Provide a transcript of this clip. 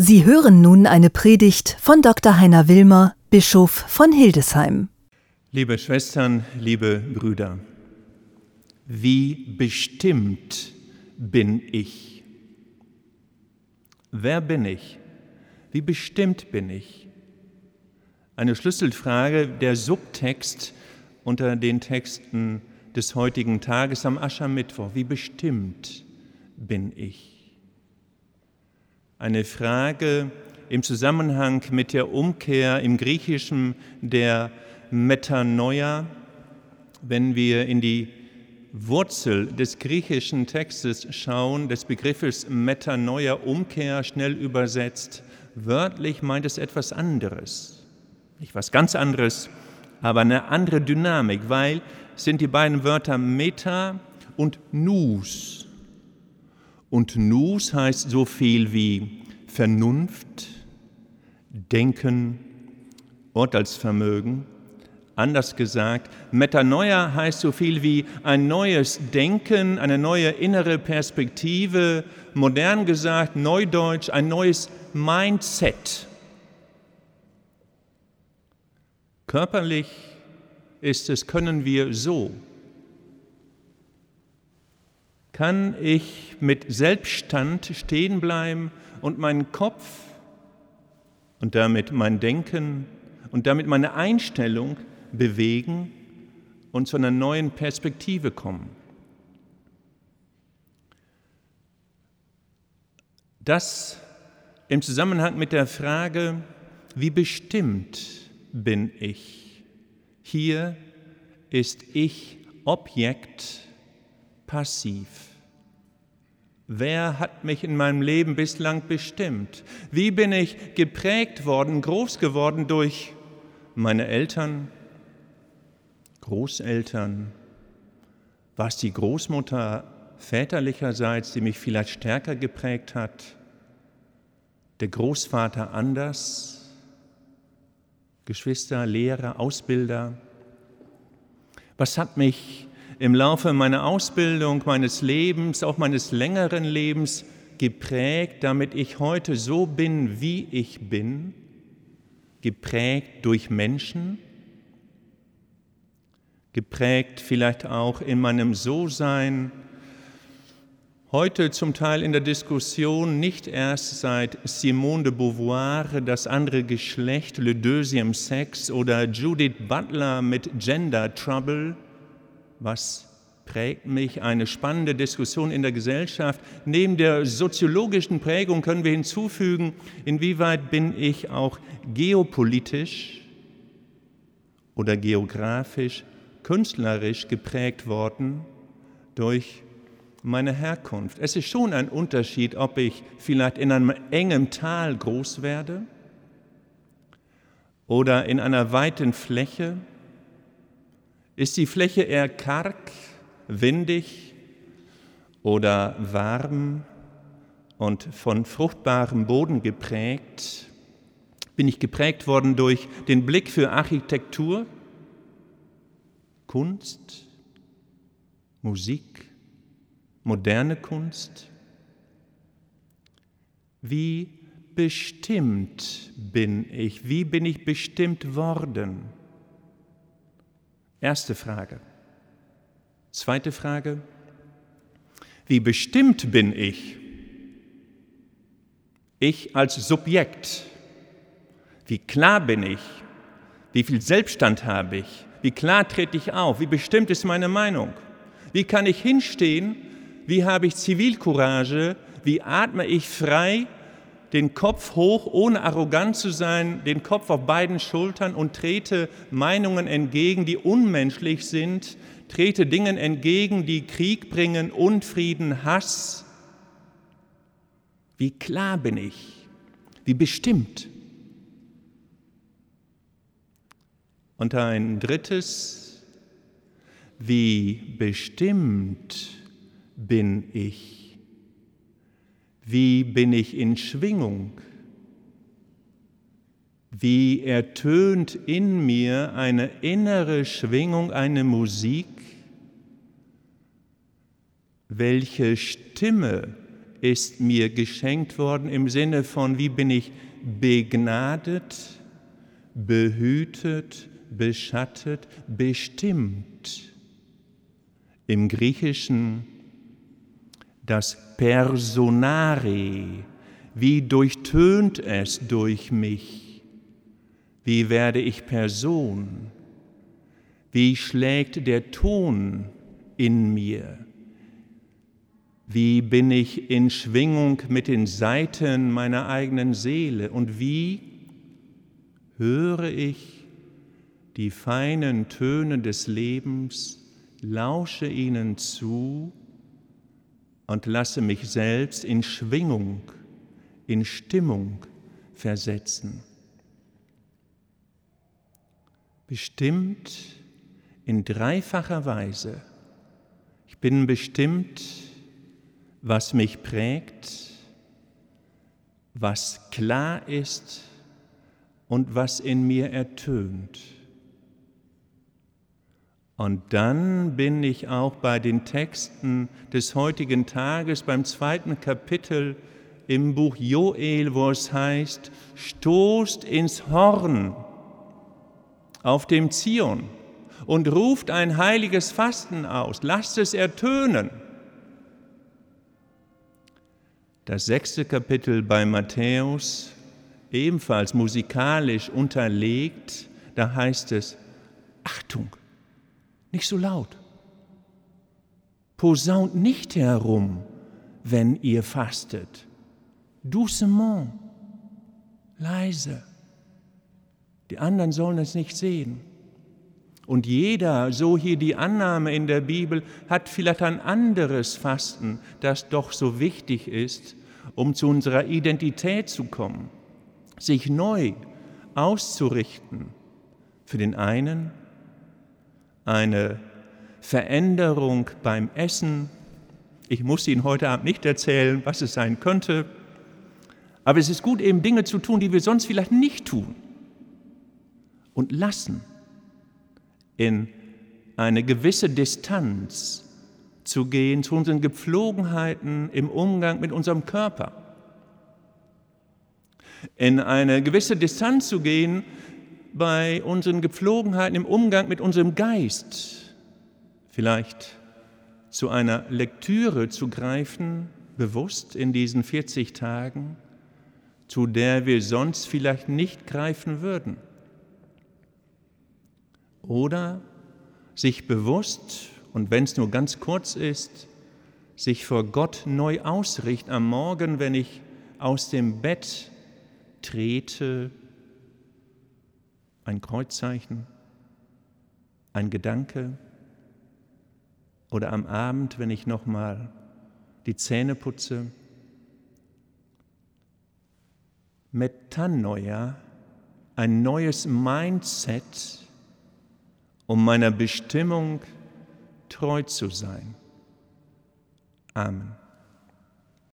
Sie hören nun eine Predigt von Dr. Heiner Wilmer, Bischof von Hildesheim. Liebe Schwestern, liebe Brüder, wie bestimmt bin ich? Wer bin ich? Wie bestimmt bin ich? Eine Schlüsselfrage, der Subtext unter den Texten des heutigen Tages am Aschermittwoch. Wie bestimmt bin ich? Eine Frage im Zusammenhang mit der Umkehr im Griechischen der Metanoia. Wenn wir in die Wurzel des griechischen Textes schauen, des Begriffes Metanoia, Umkehr, schnell übersetzt, wörtlich meint es etwas anderes. Nicht was ganz anderes, aber eine andere Dynamik, weil sind die beiden Wörter Meta und Nous. Und Nus heißt so viel wie Vernunft, Denken, Urteilsvermögen. Anders gesagt, Metanoia heißt so viel wie ein neues Denken, eine neue innere Perspektive, modern gesagt, neudeutsch, ein neues Mindset. Körperlich ist es, können wir so kann ich mit Selbststand stehen bleiben und meinen Kopf und damit mein Denken und damit meine Einstellung bewegen und zu einer neuen Perspektive kommen. Das im Zusammenhang mit der Frage, wie bestimmt bin ich? Hier ist ich Objekt passiv. Wer hat mich in meinem Leben bislang bestimmt? Wie bin ich geprägt worden, groß geworden durch meine Eltern, Großeltern? War es die Großmutter väterlicherseits, die mich vielleicht stärker geprägt hat? Der Großvater anders? Geschwister, Lehrer, Ausbilder? Was hat mich im Laufe meiner Ausbildung, meines Lebens, auch meines längeren Lebens geprägt, damit ich heute so bin, wie ich bin, geprägt durch Menschen, geprägt vielleicht auch in meinem So-Sein, heute zum Teil in der Diskussion nicht erst seit Simone de Beauvoir, das andere Geschlecht, Le Deuxième Sex oder Judith Butler mit Gender Trouble, was prägt mich? Eine spannende Diskussion in der Gesellschaft. Neben der soziologischen Prägung können wir hinzufügen, inwieweit bin ich auch geopolitisch oder geografisch, künstlerisch geprägt worden durch meine Herkunft. Es ist schon ein Unterschied, ob ich vielleicht in einem engen Tal groß werde oder in einer weiten Fläche ist die Fläche eher karg, windig oder warm und von fruchtbarem Boden geprägt? Bin ich geprägt worden durch den Blick für Architektur, Kunst, Musik, moderne Kunst? Wie bestimmt bin ich? Wie bin ich bestimmt worden? Erste Frage. Zweite Frage. Wie bestimmt bin ich? Ich als Subjekt. Wie klar bin ich? Wie viel Selbststand habe ich? Wie klar trete ich auf? Wie bestimmt ist meine Meinung? Wie kann ich hinstehen? Wie habe ich Zivilcourage? Wie atme ich frei den Kopf hoch, ohne arrogant zu sein, den Kopf auf beiden Schultern und trete Meinungen entgegen, die unmenschlich sind, trete Dingen entgegen, die Krieg bringen, Unfrieden, Hass. Wie klar bin ich? Wie bestimmt? Und ein drittes, wie bestimmt bin ich? Wie bin ich in Schwingung? Wie ertönt in mir eine innere Schwingung, eine Musik? Welche Stimme ist mir geschenkt worden im Sinne von, wie bin ich begnadet, behütet, beschattet, bestimmt. Im Griechischen das Personare, wie durchtönt es durch mich? Wie werde ich Person? Wie schlägt der Ton in mir? Wie bin ich in Schwingung mit den Saiten meiner eigenen Seele? Und wie höre ich die feinen Töne des Lebens, lausche ihnen zu und lasse mich selbst in Schwingung, in Stimmung versetzen? Bestimmt in dreifacher Weise. Ich bin bestimmt was mich prägt, was klar ist und was in mir ertönt. Und dann bin ich auch bei den Texten des heutigen Tages beim zweiten Kapitel im Buch Joel, wo es heißt, stoßt ins Horn auf dem Zion und ruft ein heiliges Fasten aus, lasst es ertönen. Das sechste Kapitel bei Matthäus, ebenfalls musikalisch unterlegt, da heißt es, Achtung, nicht so laut. Posaunt nicht herum, wenn ihr fastet. Doucement, leise. Die anderen sollen es nicht sehen. Und jeder, so hier die Annahme in der Bibel, hat vielleicht ein anderes Fasten, das doch so wichtig ist, um zu unserer Identität zu kommen, sich neu auszurichten. Für den einen eine Veränderung beim Essen. Ich muss Ihnen heute Abend nicht erzählen, was es sein könnte, aber es ist gut, eben Dinge zu tun, die wir sonst vielleicht nicht tun und lassen in eine gewisse Distanz zu gehen zu unseren Gepflogenheiten im Umgang mit unserem Körper. In eine gewisse Distanz zu gehen bei unseren Gepflogenheiten im Umgang mit unserem Geist. Vielleicht zu einer Lektüre zu greifen, bewusst in diesen 40 Tagen, zu der wir sonst vielleicht nicht greifen würden oder sich bewusst, und wenn es nur ganz kurz ist, sich vor Gott neu ausrichten am Morgen, wenn ich aus dem Bett trete, ein Kreuzzeichen, ein Gedanke oder am Abend, wenn ich nochmal die Zähne putze. Metanoia, ein neues Mindset, um meiner Bestimmung treu zu sein. Amen.